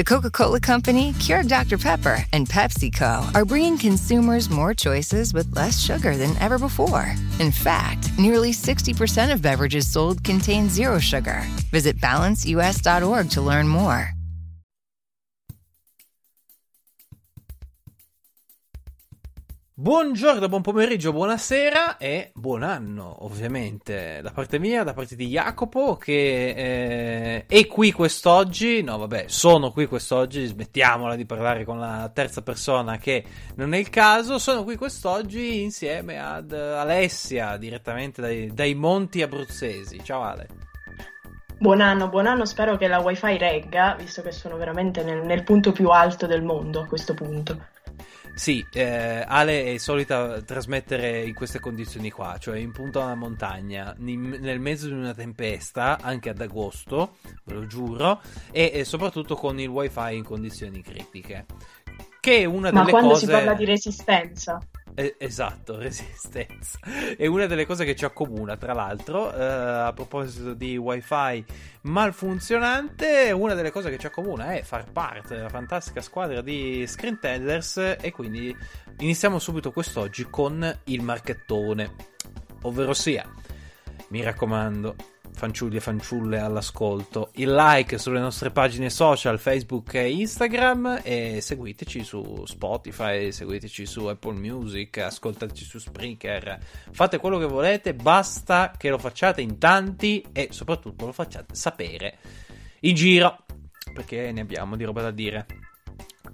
The Coca Cola Company, Keurig Dr. Pepper, and PepsiCo are bringing consumers more choices with less sugar than ever before. In fact, nearly 60% of beverages sold contain zero sugar. Visit balanceus.org to learn more. Buongiorno, buon pomeriggio, buonasera e buon anno, ovviamente, da parte mia, da parte di Jacopo, che eh, è qui quest'oggi. No, vabbè, sono qui quest'oggi, smettiamola di parlare con la terza persona, che non è il caso. Sono qui quest'oggi insieme ad Alessia, direttamente dai, dai Monti Abruzzesi. Ciao Ale. Buon anno, buon anno, spero che la wifi regga, visto che sono veramente nel, nel punto più alto del mondo a questo punto. Sì, eh, Ale è solita trasmettere in queste condizioni qua, cioè in punta a una montagna, in, nel mezzo di una tempesta, anche ad agosto, ve lo giuro, e, e soprattutto con il wifi in condizioni critiche. Che è una Ma delle quando cose... si parla di resistenza. Eh, esatto, resistenza. È una delle cose che ci accomuna, tra l'altro, eh, a proposito di wifi malfunzionante, una delle cose che ci accomuna è far parte della fantastica squadra di Screen Tellers e quindi iniziamo subito quest'oggi con il marchettone, ovvero sia, mi raccomando, fanciulli e fanciulle all'ascolto, il like sulle nostre pagine social Facebook e Instagram e seguiteci su Spotify, seguiteci su Apple Music, ascoltateci su Spreaker, fate quello che volete, basta che lo facciate in tanti e soprattutto lo facciate sapere in giro, perché ne abbiamo di roba da dire.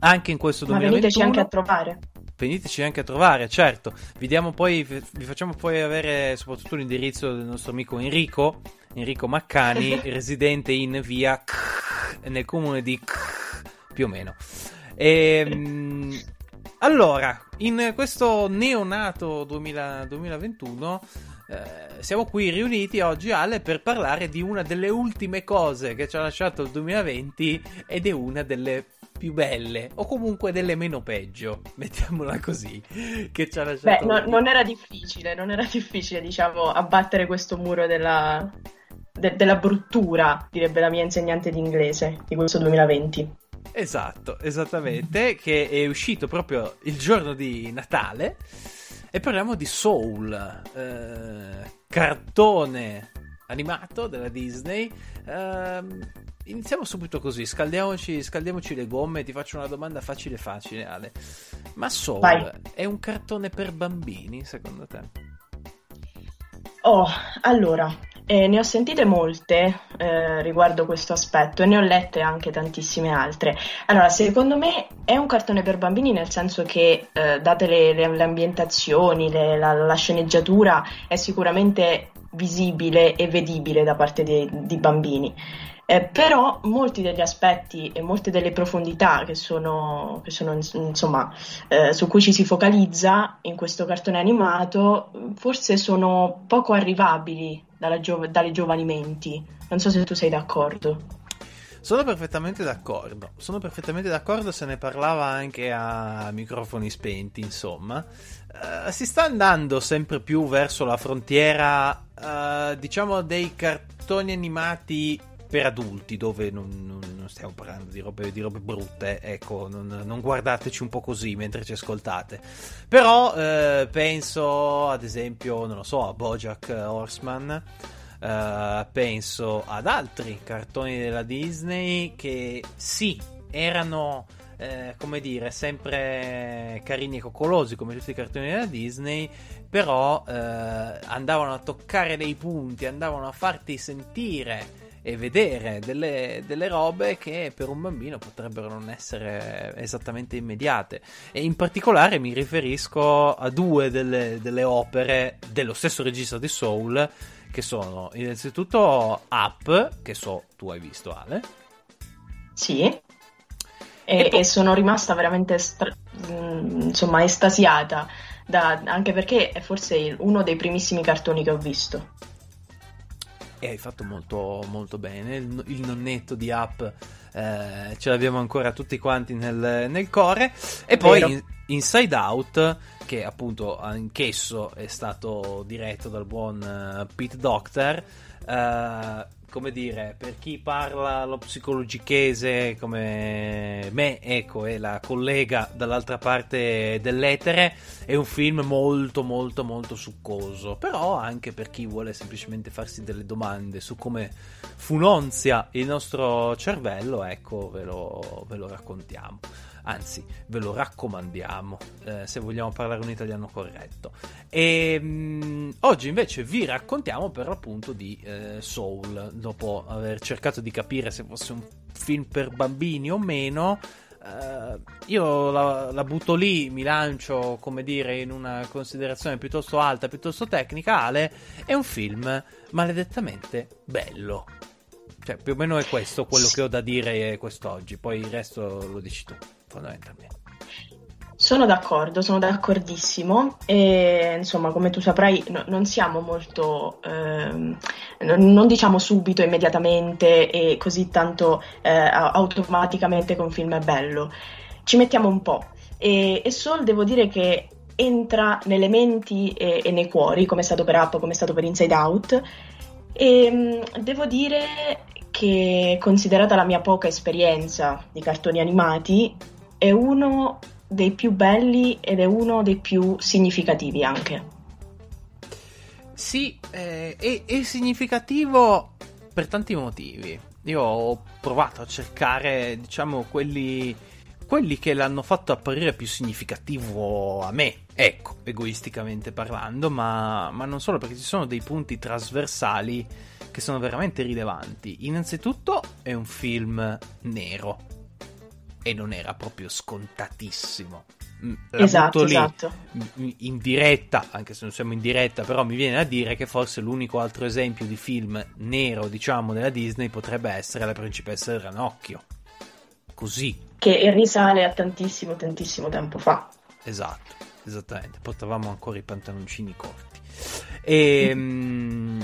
Anche in questo 2021 Ma veniteci anche a trovare. veniteci anche a trovare, certo. Vi, diamo poi, vi facciamo poi avere soprattutto l'indirizzo del nostro amico Enrico, Enrico Maccani, residente in via nel comune di più o meno. E, allora, in questo neonato 2000, 2021 eh, siamo qui riuniti oggi Ale per parlare di una delle ultime cose che ci ha lasciato il 2020 ed è una delle più belle o comunque delle meno peggio, mettiamola così, che ci ha lasciato. Beh, no, non era difficile, non era difficile, diciamo, abbattere questo muro della, de- della bruttura, direbbe la mia insegnante di inglese di questo 2020. Esatto, esattamente, che è uscito proprio il giorno di Natale e parliamo di Soul, eh, cartone animato della Disney. Ehm, iniziamo subito così, scaldiamoci, scaldiamoci le gomme. Ti faccio una domanda facile facile, Ale. Ma Soul Vai. è un cartone per bambini, secondo te? Oh, allora, eh, ne ho sentite molte eh, riguardo questo aspetto e ne ho lette anche tantissime altre. Allora, secondo me è un cartone per bambini nel senso che, eh, date le, le- le ambientazioni, le- la, la sceneggiatura, è sicuramente visibile e vedibile da parte di bambini. Eh, però molti degli aspetti e molte delle profondità che sono, che sono, ins- insomma, eh, su cui ci si focalizza in questo cartone animato forse sono poco arrivabili giov- dalle giovani menti. Non so se tu sei d'accordo. Sono perfettamente d'accordo. Sono perfettamente d'accordo se ne parlava anche a microfoni spenti, insomma. Eh, si sta andando sempre più verso la frontiera, eh, diciamo, dei cartoni animati per adulti, dove non, non- non stiamo parlando di robe, di robe brutte, ecco, non, non guardateci un po' così mentre ci ascoltate. Però eh, penso, ad esempio, non lo so, a Bojack Horseman. Eh, penso ad altri cartoni della Disney che sì, erano eh, come dire, sempre carini e coccolosi come tutti i cartoni della Disney, però eh, andavano a toccare dei punti, andavano a farti sentire e vedere delle, delle robe che per un bambino potrebbero non essere esattamente immediate. E in particolare mi riferisco a due delle, delle opere dello stesso regista di Soul, che sono innanzitutto Up, che so tu hai visto Ale. Sì. E E, poi- e sono rimasta veramente stra- mm, insomma, estasiata, da- anche perché è forse uno dei primissimi cartoni che ho visto. E hai fatto molto, molto bene. Il, il nonnetto di Up eh, ce l'abbiamo ancora tutti quanti nel, nel core. E poi in- Inside Out, che appunto anch'esso è stato diretto dal buon eh, Pete Docter. eh, come dire, per chi parla lo psicologichese come me, ecco, e la collega dall'altra parte dell'etere, è un film molto molto molto succoso, però anche per chi vuole semplicemente farsi delle domande su come funonzia il nostro cervello, ecco, ve lo, ve lo raccontiamo anzi ve lo raccomandiamo eh, se vogliamo parlare un italiano corretto. E mh, mm, oggi invece vi raccontiamo per l'appunto di eh, Soul, dopo aver cercato di capire se fosse un film per bambini o meno. Uh, io la, la, butto lì, mi lancio, come dire, in una considerazione piuttosto alta, piuttosto tecnica. Ale è un film maledettamente bello. Cioè, più o meno è questo quello che ho da dire quest'oggi. Poi il resto lo dici tu fondamentalmente. Sono d'accordo, sono d'accordissimo. E insomma come tu saprai no, non siamo molto, ehm, non diciamo subito, immediatamente e così tanto eh, automaticamente un film è bello, ci mettiamo un po' e, e Soul devo dire che entra nelle menti e, e nei cuori come è stato per Up, come è stato per Inside Out. E mh, devo dire che considerata la mia poca esperienza di cartoni animati è uno dei più belli ed è uno dei più significativi anche. Sì, eh, è, è significativo per tanti motivi. Io ho provato a cercare, diciamo, quelli, quelli che l'hanno fatto apparire più significativo a me, ecco, egoisticamente parlando, ma, ma, non solo perché ci sono dei punti trasversali che sono veramente rilevanti. Innanzitutto è un film nero, e non era proprio scontatissimo. Mm, la esatto, lì, esatto. In diretta, anche se non siamo in diretta, però mi viene a dire che forse l'unico altro esempio di film nero, diciamo, della Disney potrebbe essere La principessa del ranocchio. Così. Che risale a tantissimo, tantissimo tempo fa. Esatto, esattamente. Portavamo ancora i pantaloncini corti. E... Mm.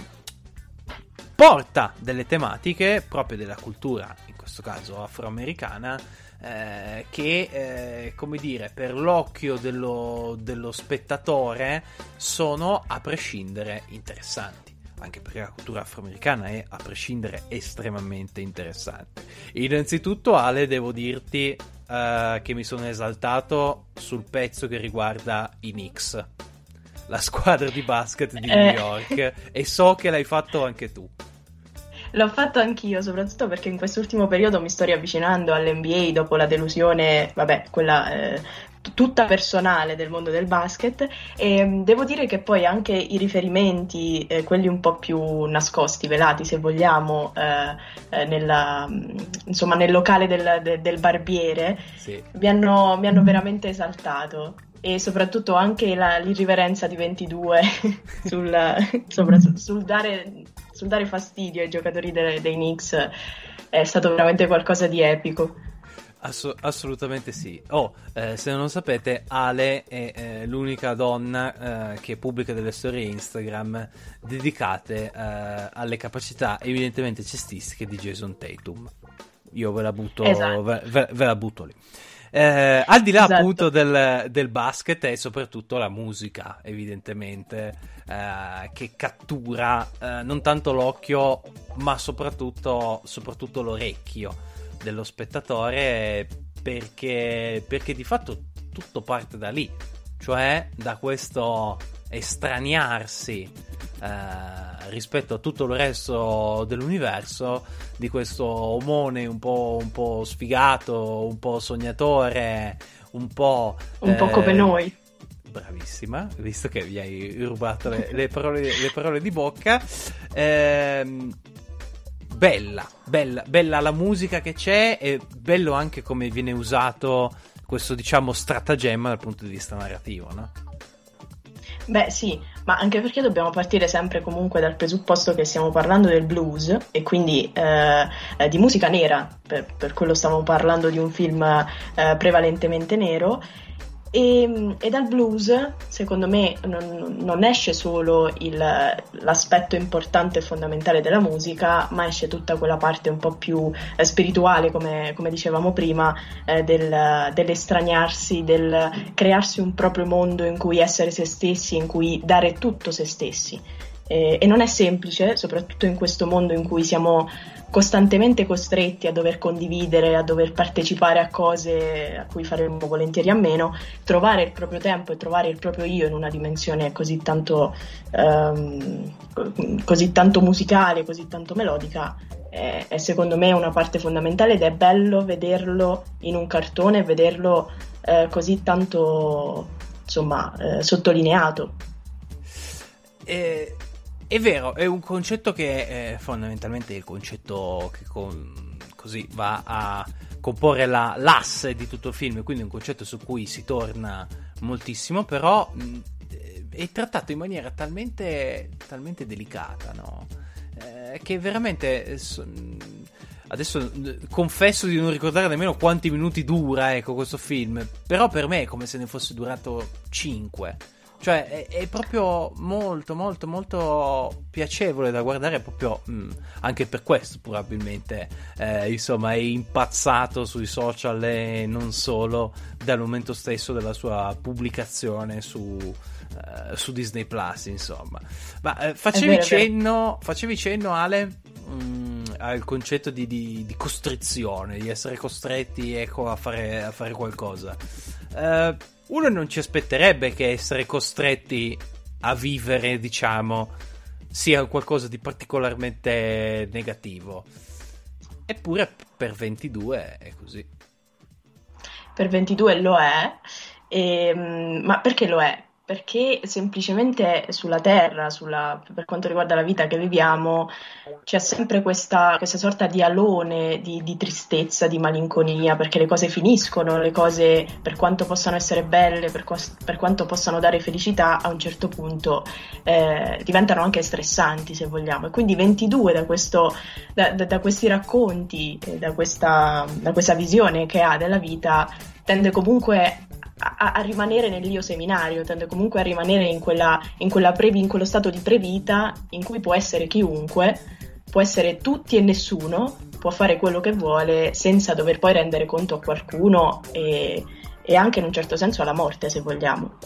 porta delle tematiche proprio della cultura, in questo caso afroamericana, eh, che, eh, come dire, per l'occhio dello, dello spettatore sono a prescindere interessanti anche perché la cultura afroamericana è a prescindere estremamente interessante. Innanzitutto, Ale, devo dirti uh, che mi sono esaltato sul pezzo che riguarda i Knicks, la squadra di basket di New eh. York, e so che l'hai fatto anche tu. L'ho fatto anch'io, soprattutto perché in quest'ultimo periodo mi sto riavvicinando all'NBA dopo la delusione, vabbè, quella eh, tutta personale del mondo del basket e mm, devo dire che poi anche i riferimenti, eh, quelli un po' più nascosti, velati se vogliamo, eh, eh nella, mm, insomma, nel locale del, de, del barbiere, sì. mi, hanno, mi hanno veramente esaltato e soprattutto anche la, l'irriverenza di 22 sul, sopra, sul, dare, sul, dare, fastidio ai giocatori dei, dei Knicks è stato veramente qualcosa di epico. Ass- assolutamente sì. Oh, eh, se non lo sapete, Ale è eh, l'unica donna eh, che pubblica delle storie Instagram dedicate eh, alle capacità evidentemente cestistiche di Jason Tatum. Io ve la butto, esatto. ve, ve, ve la butto lì. Eh, al di là esatto. appunto del, del, basket e soprattutto la musica, evidentemente, eh, che cattura eh, non tanto l'occhio, ma soprattutto, soprattutto l'orecchio dello spettatore, perché, perché di fatto tutto parte da lì, cioè da questo estraniarsi eh, rispetto a tutto il resto dell'universo di questo omone un po', un po sfigato, un po' sognatore, un po'... Un eh, po' come noi. Bravissima, visto che vi hai rubato le, le, parole, le parole, di bocca. Eh, bella, bella, bella la musica che c'è e bello anche come viene usato questo diciamo stratagemma dal punto di vista narrativo, no? Beh sì, ma anche perché dobbiamo partire sempre comunque dal presupposto che stiamo parlando del blues e quindi eh, eh, di musica nera, per, per, quello stiamo parlando di un film eh, prevalentemente nero e, e, dal blues, secondo me, non, non esce solo il, l'aspetto importante e fondamentale della musica, ma esce tutta quella parte un po' più eh, spirituale, come, come, dicevamo prima, eh, del, dell'estraniarsi, del crearsi un proprio mondo in cui essere se stessi, in cui dare tutto se stessi. E, e non è semplice, soprattutto in questo mondo in cui siamo costantemente costretti a dover condividere, a dover partecipare a cose a cui faremmo volentieri a meno, trovare il proprio tempo e trovare il proprio io in una dimensione così tanto, um, così tanto musicale, così tanto melodica, è, è, secondo me una parte fondamentale ed è bello vederlo in un cartone, vederlo eh, così tanto insomma, eh, sottolineato. Eh, è vero, è un concetto che è fondamentalmente il concetto che con, così va a comporre la, l'asse di tutto il film, quindi è un concetto su cui si torna moltissimo, però mh, è trattato in maniera talmente, talmente delicata, no? eh, che veramente... Adesso confesso di non ricordare nemmeno quanti minuti dura ecco, questo film, però per me è come se ne fosse durato 5 cioè, è, è, proprio molto, molto, molto piacevole da guardare, proprio mh, mm, anche per questo probabilmente, eh, insomma, è impazzato sui social e non solo dal momento stesso della sua pubblicazione su, eh, su Disney Plus, insomma. Ma eh, facevi, vero, cenno, facevi cenno, Ale, mh, mm, al concetto di, di, di, costrizione, di essere costretti ecco, a, fare, a fare qualcosa. Uh, uno non ci aspetterebbe che essere costretti a vivere, diciamo, sia qualcosa di particolarmente negativo. Eppure per 22 è così. Per 22 lo è, e, ehm, ma perché lo è? Perché semplicemente sulla Terra, sulla, per quanto riguarda la vita che viviamo, c'è sempre questa, questa sorta di alone di, di, tristezza, di malinconia, perché le cose finiscono, le cose per quanto possano essere belle, per, per quanto possano dare felicità, a un certo punto eh, diventano anche stressanti, se vogliamo. E quindi 22 da, questo, da, da, da questi racconti, da questa, da questa visione che ha della vita, tende comunque a, a, rimanere nell'io seminario, tende comunque a rimanere in, quella, in, quella previ, in quello stato di previta in cui può essere chiunque, può essere tutti e nessuno, può fare quello che vuole senza dover poi rendere conto a qualcuno e, e anche in un certo senso alla morte, se vogliamo.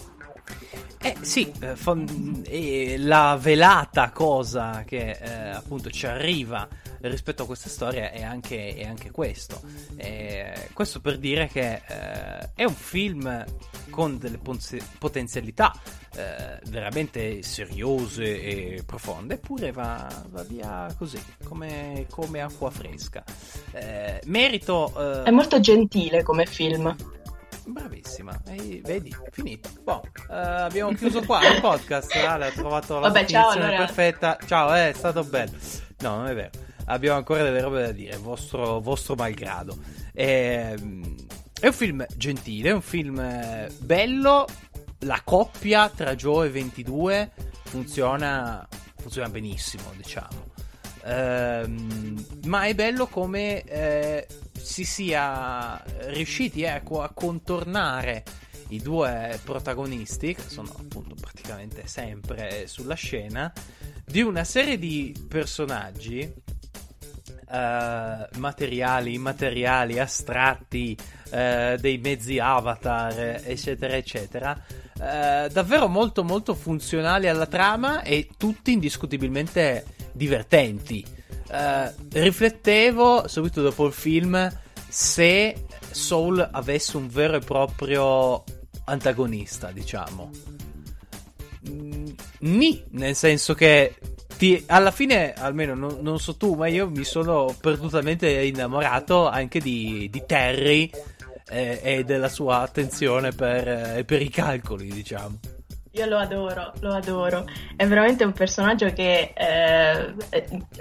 Eh sì, eh, fon- eh, la velata cosa che eh, appunto ci arriva rispetto a questa storia è anche, è anche questo. Eh, questo per dire che eh, è un film con delle potenzialità eh, veramente seriose e profonde, eppure va, va via così, come, come acqua fresca. merito... è molto gentile come film. Bravissima, e vedi, finito. Boh, uh, abbiamo chiuso qua il podcast. Ale ha trovato la Vabbè, ciao, allora. perfetta. Ciao, eh, è stato bello. No, non è vero. Abbiamo ancora delle robe da dire, vostro, vostro malgrado. È, ehm, è un film gentile, è un film eh, bello. La coppia tra Joe e 22 funziona, funziona benissimo, diciamo. Uh, ma è bello come eh, si sia riusciti ecco, a contornare i due protagonisti, che sono appunto praticamente sempre sulla scena, di una serie di personaggi uh, materiali, immateriali, astratti, uh, dei mezzi avatar, eccetera, eccetera, uh, davvero molto molto funzionali alla trama e tutti indiscutibilmente divertenti. Uh, riflettevo subito dopo il film se Soul avesse un vero e proprio antagonista, diciamo. Mm, ni, nel senso che ti, alla fine, almeno non, non, so tu, ma io mi sono perdutamente innamorato anche di, di Terry eh, e della sua attenzione per, eh, per i calcoli, diciamo. Io lo adoro, lo adoro. È veramente un personaggio che eh,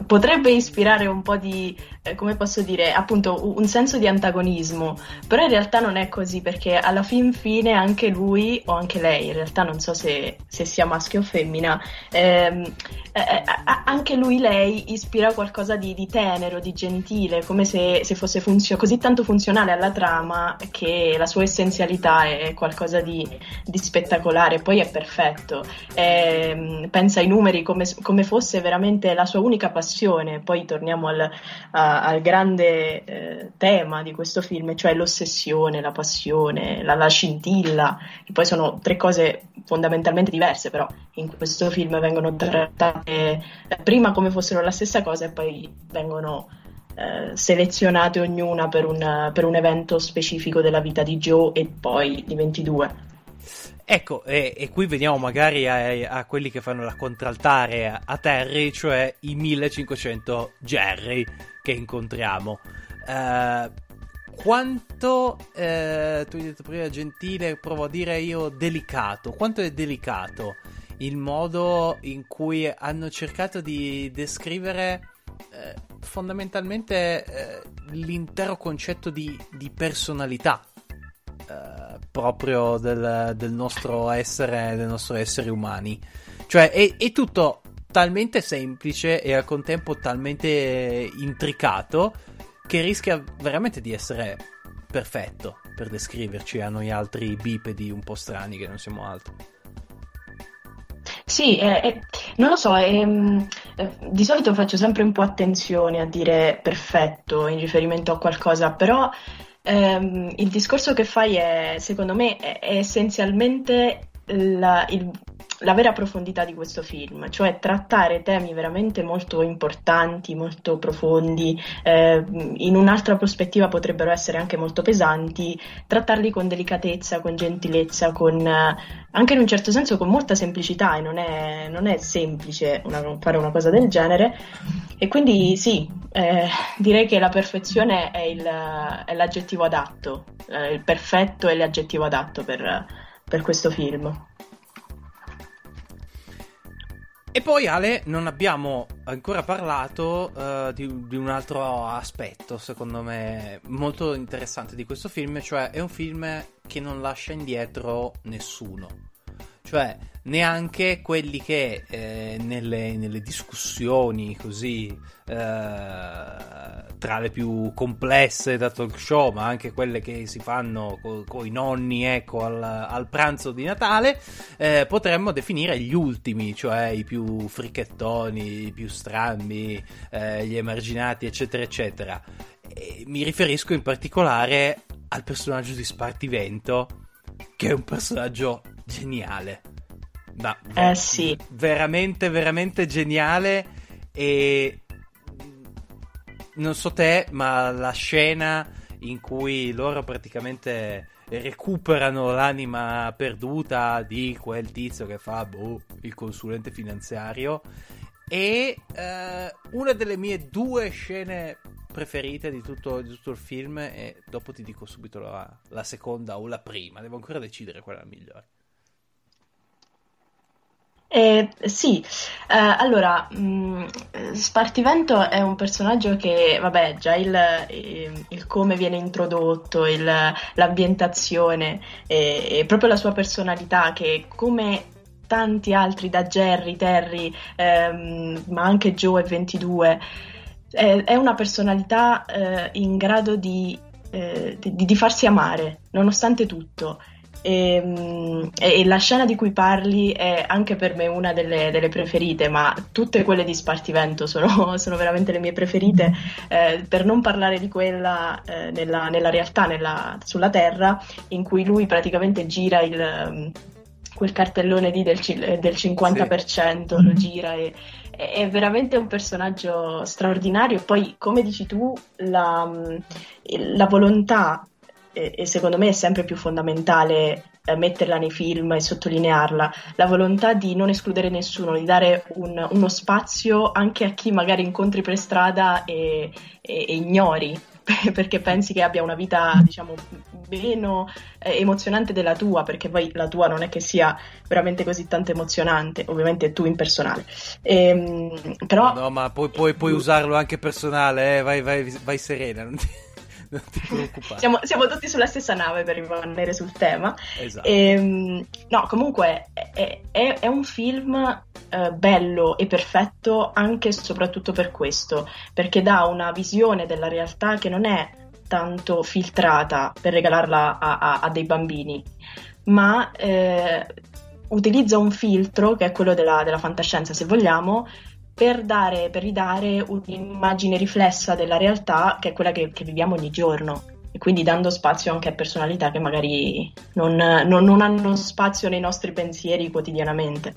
potrebbe ispirare un po' di, eh, come posso dire, appunto un senso di antagonismo, però in realtà non è così perché alla fin fine anche lui o anche lei, in realtà non so se, se sia maschio o femmina, ehm, eh, eh anche lui, lei ispira qualcosa di, di tenero, di gentile, come se, se fosse funzio- così tanto funzionale alla trama che la sua essenzialità è qualcosa di, di spettacolare. Poi è perfetto perfetto. Eh, pensa ai numeri come, come, fosse veramente la sua unica passione. Poi torniamo al, a, al grande eh, tema di questo film, cioè l'ossessione, la passione, la, la scintilla, che poi sono tre cose fondamentalmente diverse, però in questo film vengono trattate eh, prima come fossero la stessa cosa e poi vengono eh, selezionate ognuna per un, per un, evento specifico della vita di Joe e poi di 22. Ecco, e, e qui veniamo magari a, a, quelli che fanno la contraltare a, a, Terry, cioè i 1500 Jerry che incontriamo. Uh, quanto, eh, tu hai detto prima gentile, provo a dire io delicato, quanto è delicato il modo in cui hanno cercato di descrivere eh, fondamentalmente eh, l'intero concetto di, di personalità eh, proprio del, del, nostro essere, del nostro essere umani. Cioè, è, è, tutto talmente semplice e al contempo talmente intricato che rischia veramente di essere perfetto per descriverci a noi altri bipedi un po' strani che non siamo altro. Sì, eh, eh, non lo so, ehm, eh, di solito faccio sempre un po' attenzione a dire perfetto in riferimento a qualcosa, però ehm, il discorso che fai è, secondo me, è, è essenzialmente la, il, la vera profondità di questo film, cioè trattare temi veramente molto importanti, molto profondi, eh, in un'altra prospettiva potrebbero essere anche molto pesanti, trattarli con delicatezza, con gentilezza, con, eh, anche in un certo senso con molta semplicità e non è, non è semplice una, fare una cosa del genere. E quindi sì, eh, direi che la perfezione è, il, è l'aggettivo adatto, eh, il perfetto è l'aggettivo adatto per, per questo film. E poi Ale, non abbiamo ancora parlato uh, di, di, un altro aspetto, secondo me, molto interessante di questo film, cioè è un film che non lascia indietro nessuno. Cioè, neanche quelli che eh, nelle, nelle, discussioni così eh, tra le più complesse da talk show, ma anche quelle che si fanno con i nonni ecco, al, al, pranzo di Natale, eh, potremmo definire gli ultimi, cioè i più fricchettoni, i più strambi, eh, gli emarginati, eccetera, eccetera. E mi riferisco in particolare al personaggio di Spartivento, che è un personaggio geniale No, eh sì. Veramente, veramente geniale. E non so te, ma la scena in cui loro praticamente recuperano l'anima perduta di quel tizio che fa boh, il consulente finanziario. E eh, una delle mie due scene preferite di tutto, di tutto, il film. E dopo ti dico subito la, la seconda o la prima. Devo ancora decidere quella migliore. Eh, sì, eh, allora, mh, mm, Spartivento è un personaggio che, vabbè, già il, il, il come viene introdotto, il, l'ambientazione e, e, proprio la sua personalità che come tanti altri da Jerry, Terry, ehm, ma anche Joe e 22, è, è una personalità eh, in grado di, eh, di, di farsi amare, nonostante tutto. E, ehm, e, la scena di cui parli è anche per me una delle, delle preferite, ma tutte quelle di Spartivento sono, sono veramente le mie preferite, eh, per non parlare di quella eh, nella, nella, realtà, nella, sulla Terra, in cui lui praticamente gira il, quel cartellone lì del, del 50%, sì. lo gira e è veramente un personaggio straordinario. Poi, come dici tu, la, la volontà e, e secondo me è sempre più fondamentale eh, metterla nei film e sottolinearla, la volontà di non escludere nessuno, di dare un, uno spazio anche a chi magari incontri per strada e, e, e ignori, perché pensi che abbia una vita, diciamo, meno eh, emozionante della tua, perché poi la tua non è che sia veramente così tanto emozionante, ovviamente tu in personale. Ehm, però... No, ma puoi, puoi, puoi usarlo anche personale, eh? vai, vai, vai serena. Non ti non ti preoccupare. Siamo, siamo, tutti sulla stessa nave per rimanere sul tema. Esatto. E, ehm, no, comunque è, è, è un film eh, bello e perfetto anche e soprattutto per questo, perché dà una visione della realtà che non è tanto filtrata per regalarla a, a, a dei bambini, ma eh, utilizza un filtro che è quello della, della fantascienza, se vogliamo, per, dare, per ridare un'immagine riflessa della realtà che è quella che, che, viviamo ogni giorno e quindi dando spazio anche a personalità che magari non, non, non hanno spazio nei nostri pensieri quotidianamente.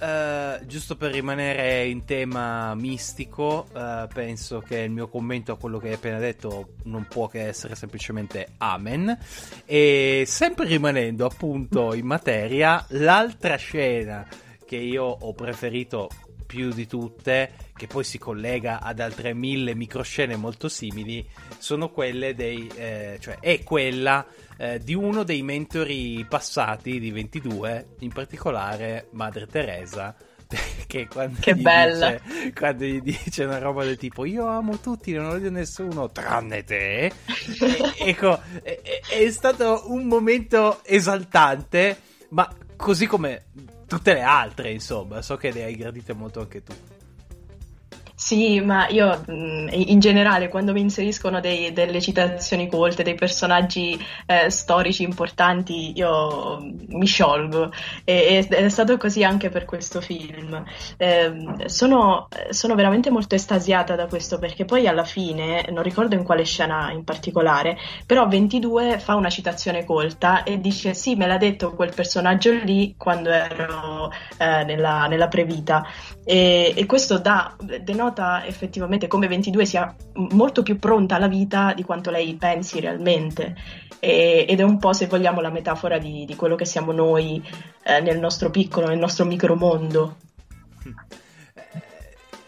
Uh, giusto per rimanere in tema mistico, uh, penso che il mio commento a quello che hai appena detto non può che essere semplicemente amen. E sempre rimanendo appunto in materia, l'altra scena che io ho preferito più di tutte, che poi si collega ad altre mille microscene molto simili, sono quelle dei, eh, cioè è quella eh, di uno dei mentori passati di 22, in particolare Madre Teresa. Che, quando, che gli bella! Dice, quando gli dice una roba del tipo io amo tutti, non odio nessuno tranne te, e, ecco, è, è stato un momento esaltante, ma così come tutte le altre, insomma. So che le hai gradite molto anche tu. Sì, ma io mm, in generale quando mi inseriscono dei, delle citazioni colte, dei personaggi eh, storici importanti, io mi sciolgo e, è stato così anche per questo film. Eh, sono, sono, veramente molto estasiata da questo perché poi alla fine, non ricordo in quale scena in particolare, però 22 fa una citazione colta e dice sì, me l'ha detto quel personaggio lì quando ero eh, nella, nella previta e, e questo dà, denota nota effettivamente come 22 sia molto più pronta alla vita di quanto lei pensi realmente e, ed è un po' se vogliamo la metafora di, di quello che siamo noi eh, nel nostro piccolo, nel nostro micromondo.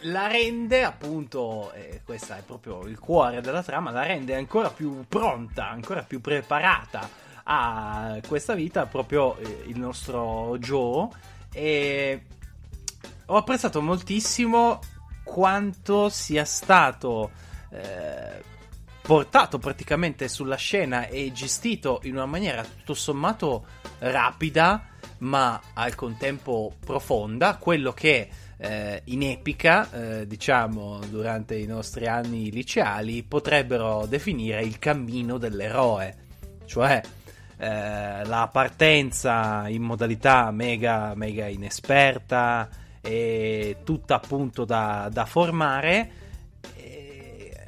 La rende appunto, e questo è proprio il cuore della trama, la rende ancora più pronta, ancora più preparata a questa vita proprio eh, il nostro Joe e ho apprezzato moltissimo quanto sia stato eh, portato praticamente sulla scena e gestito in una maniera tutto sommato rapida ma al contempo profonda quello che eh, in epica eh, diciamo durante i nostri anni liceali potrebbero definire il cammino dell'eroe. Cioè eh, la partenza in modalità mega mega inesperta e tutta appunto da, da formare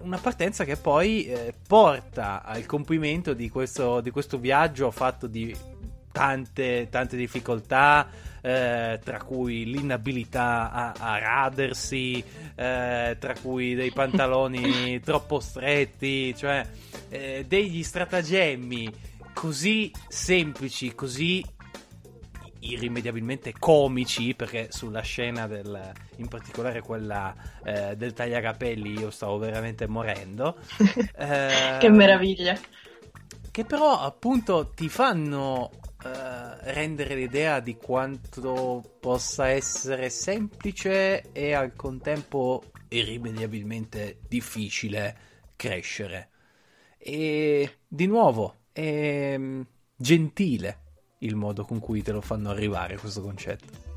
una partenza che poi eh, porta al compimento di questo, di questo, viaggio fatto di tante, tante difficoltà, eh, tra cui l'inabilità a, a radersi, eh, tra cui dei pantaloni troppo stretti, cioè eh, degli stratagemmi così semplici, così irrimediabilmente comici, perché sulla scena del, in particolare quella eh, del tagliacapelli io stavo veramente morendo. eh, che meraviglia! Che però appunto ti fanno eh, rendere l'idea di quanto possa essere semplice e al contempo irrimediabilmente difficile crescere. E di nuovo, è mm, gentile il modo con cui te lo fanno arrivare questo concetto.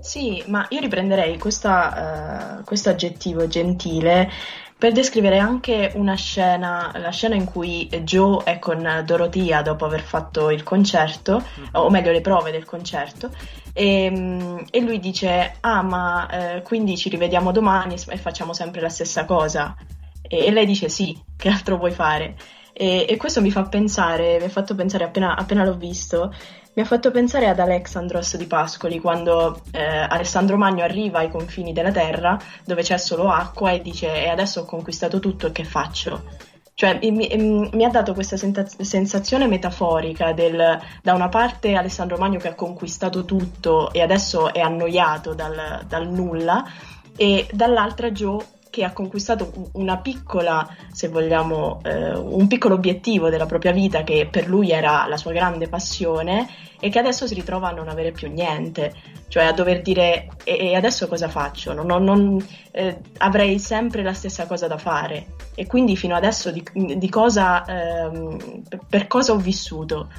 Sì, ma io riprenderei questa, uh, questo aggettivo gentile per descrivere anche una scena, la scena in cui Joe è con Dorotia dopo aver fatto il concerto, mm-hmm. o meglio le prove del concerto, e, mm, e lui dice, ah ma eh, quindi ci rivediamo domani e facciamo sempre la stessa cosa. E, e lei dice sì, che altro vuoi fare? E, e, questo mi fa pensare, mi ha fatto pensare appena, appena, l'ho visto, mi ha fatto pensare ad Alexandros di Pascoli quando eh, Alessandro Magno arriva ai confini della terra dove c'è solo acqua e dice e adesso ho conquistato tutto e che faccio? Cioè mi, mi ha dato questa sensazione metaforica del da una parte Alessandro Magno che ha conquistato tutto e adesso è annoiato dal, dal nulla e dall'altra Joe che ha conquistato una piccola, se vogliamo, eh, un piccolo obiettivo della propria vita che per lui era la sua grande passione e che adesso si ritrova a non avere più niente, cioè a dover dire e, e adesso cosa faccio? Non, non, non, eh, avrei sempre la stessa cosa da fare e quindi fino adesso di, di cosa, eh, per cosa ho vissuto?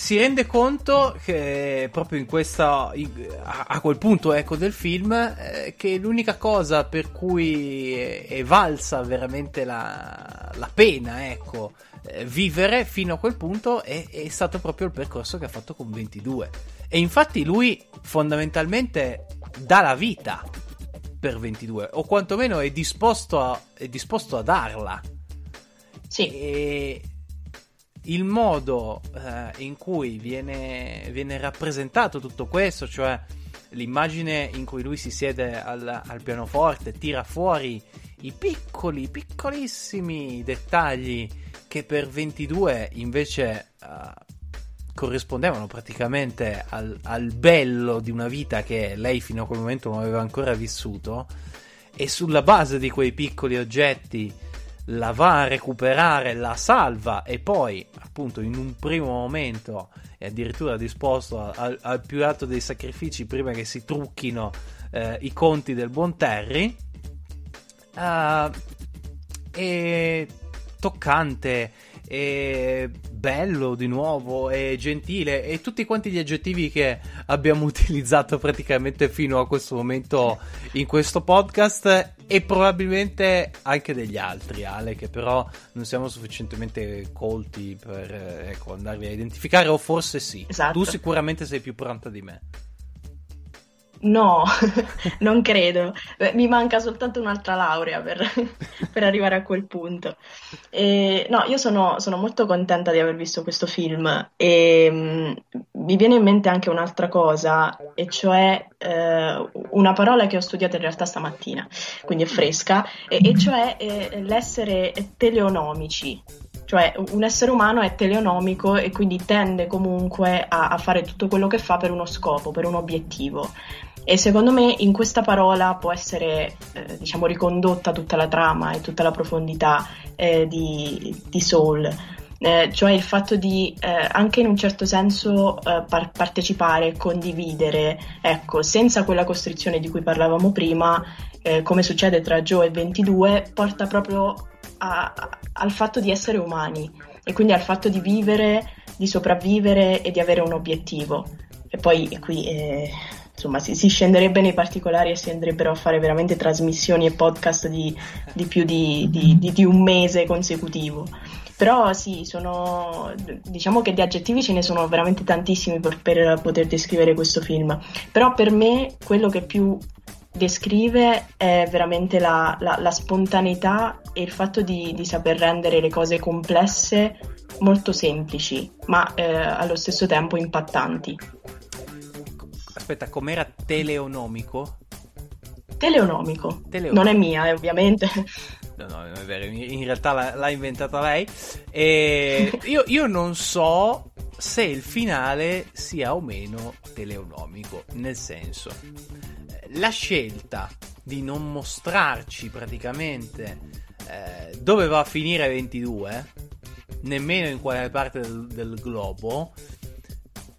Si rende conto che proprio in questa a, quel punto ecco del film eh, che l'unica cosa per cui è, è valsa veramente la, la pena ecco eh, vivere fino a quel punto è, è, stato proprio il percorso che ha fatto con 22 e infatti lui fondamentalmente dà la vita per 22 o quantomeno è disposto a, è disposto a darla sì. E il modo eh, in cui viene, viene, rappresentato tutto questo, cioè l'immagine in cui lui si siede al, al pianoforte, tira fuori i piccoli, piccolissimi dettagli che per 22 invece uh, corrispondevano praticamente al, al, bello di una vita che lei fino a quel momento non aveva ancora vissuto e sulla base di quei piccoli oggetti la va a recuperare, la salva e poi, appunto, in un primo momento è addirittura disposto al, al più alto dei sacrifici prima che si trucchino eh, i conti del buon Terry. Uh, e toccante e bello di nuovo e gentile e tutti quanti gli aggettivi che abbiamo utilizzato praticamente fino a questo momento in questo podcast e probabilmente anche degli altri Ale che però non siamo sufficientemente colti per ecco, andarli a identificare o forse sì esatto. tu sicuramente sei più pronta di me No, non credo. Mi manca soltanto un'altra laurea per, per arrivare a quel punto. E, no, io sono, sono, molto contenta di aver visto questo film e um, mi viene in mente anche un'altra cosa, e cioè uh, una parola che ho studiato in realtà stamattina, quindi è fresca, e, e cioè eh, l'essere teleonomici. Cioè un essere umano è teleonomico e quindi tende comunque a, a fare tutto quello che fa per uno scopo, per un obiettivo. E secondo me in questa parola può essere eh, diciamo, ricondotta tutta la trama e tutta la profondità eh, di, di, Soul. Eh, cioè il fatto di eh, anche in un certo senso eh, par- partecipare, condividere, ecco, senza quella costrizione di cui parlavamo prima, eh, come succede tra Joe e 22, porta proprio a, al fatto di essere umani e quindi al fatto di vivere, di sopravvivere e di avere un obiettivo. E poi qui insomma si, si, scenderebbe nei particolari e si andrebbero a fare veramente trasmissioni e podcast di, di più di, di, di, un mese consecutivo. Però sì, sono, diciamo che di aggettivi ce ne sono veramente tantissimi per, per poter descrivere questo film. Però per me quello che più descrive è veramente la, la, la spontaneità e il fatto di, di, saper rendere le cose complesse molto semplici, ma eh, allo stesso tempo impattanti. Aspetta, com'era teleonomico? Teleonomico. teleonomico. Non è mia, eh, ovviamente. No, no, è vero, in realtà l'ha, l'ha inventata lei. E io, io non so se il finale sia o meno teleonomico, nel senso, la scelta di non mostrarci praticamente eh, dove va a finire 22, nemmeno in quale parte del, del globo,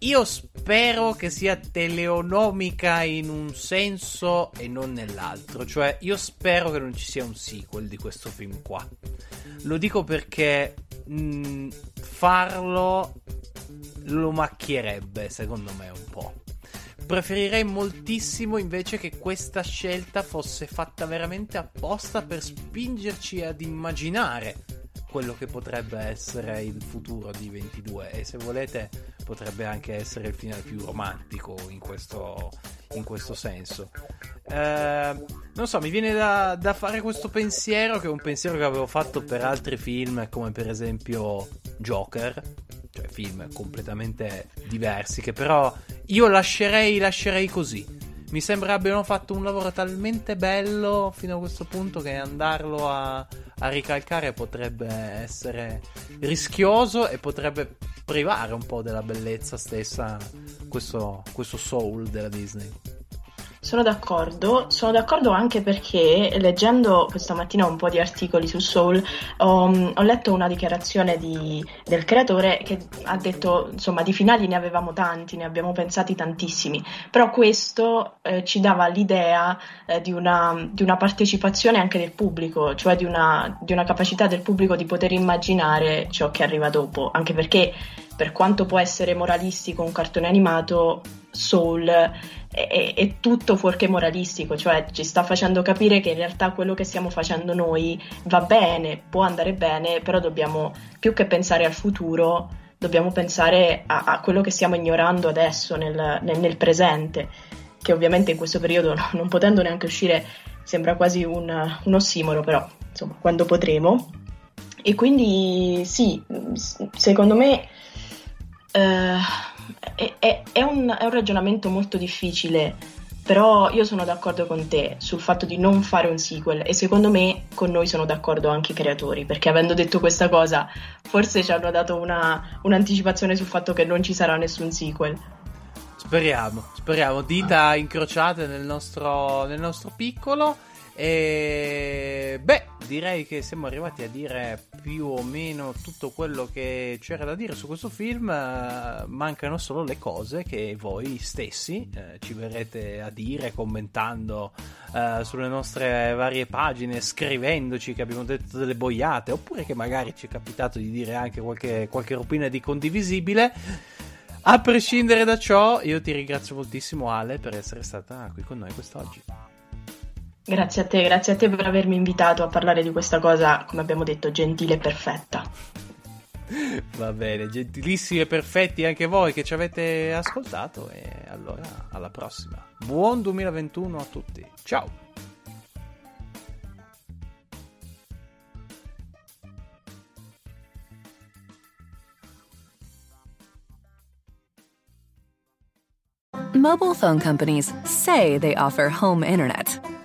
io spero che sia teleonomica in un senso e non nell'altro. Cioè, io spero che non ci sia un sequel di questo film qua. Lo dico perché mh, mm, farlo lo macchierebbe, secondo me, un po'. Preferirei moltissimo invece che questa scelta fosse fatta veramente apposta per spingerci ad immaginare quello che potrebbe essere il futuro di 22 e se volete potrebbe anche essere il finale più romantico in questo, in questo senso. Eh, non so, mi viene da, da, fare questo pensiero che è un pensiero che avevo fatto per altri film come per esempio Joker, cioè film completamente diversi che però io lascerei, lascerei così mi sembra abbiano fatto un lavoro talmente bello fino a questo punto che andarlo a, a ricalcare potrebbe essere rischioso e potrebbe privare un po' della bellezza stessa questo, questo soul della Disney. Sono d'accordo, sono d'accordo anche perché leggendo questa mattina un po' di articoli su Soul ho, ho letto una dichiarazione di, del creatore che ha detto insomma di finali ne avevamo tanti, ne abbiamo pensati tantissimi, però questo eh, ci dava l'idea eh, di, una, di, una, partecipazione anche del pubblico, cioè di una, di una capacità del pubblico di poter immaginare ciò che arriva dopo, anche perché per quanto può essere moralistico un cartone animato, Soul è, è, tutto fuorché moralistico, cioè ci sta facendo capire che in realtà quello che stiamo facendo noi va bene, può andare bene, però dobbiamo più che pensare al futuro, dobbiamo pensare a, a quello che stiamo ignorando adesso nel, nel, nel, presente, che ovviamente in questo periodo non potendo neanche uscire sembra quasi un, un ossimoro, però insomma quando potremo. E quindi sì, secondo me eh, è, è, un, è un ragionamento molto difficile però io sono d'accordo con te sul fatto di non fare un sequel e secondo me con noi sono d'accordo anche i creatori, perché avendo detto questa cosa forse ci hanno dato una, un'anticipazione sul fatto che non ci sarà nessun sequel. Speriamo, speriamo, dita incrociate nel nostro, nel nostro piccolo. E beh, direi che siamo arrivati a dire più o meno tutto quello che c'era da dire su questo film. Uh, mancano solo le cose che voi stessi uh, ci verrete a dire commentando uh, sulle nostre varie pagine, scrivendoci che abbiamo detto delle boiate, oppure che magari ci è capitato di dire anche qualche, qualche ropina di condivisibile. A prescindere da ciò, io ti ringrazio moltissimo Ale per essere stata qui con noi quest'oggi. Grazie a te, grazie a te per avermi invitato a parlare di questa cosa, come abbiamo detto, gentile e perfetta. Va bene, gentilissimi e perfetti anche voi che ci avete ascoltato e allora alla prossima. Buon 2021 a tutti. Ciao. Mobile phone companies say they offer home internet.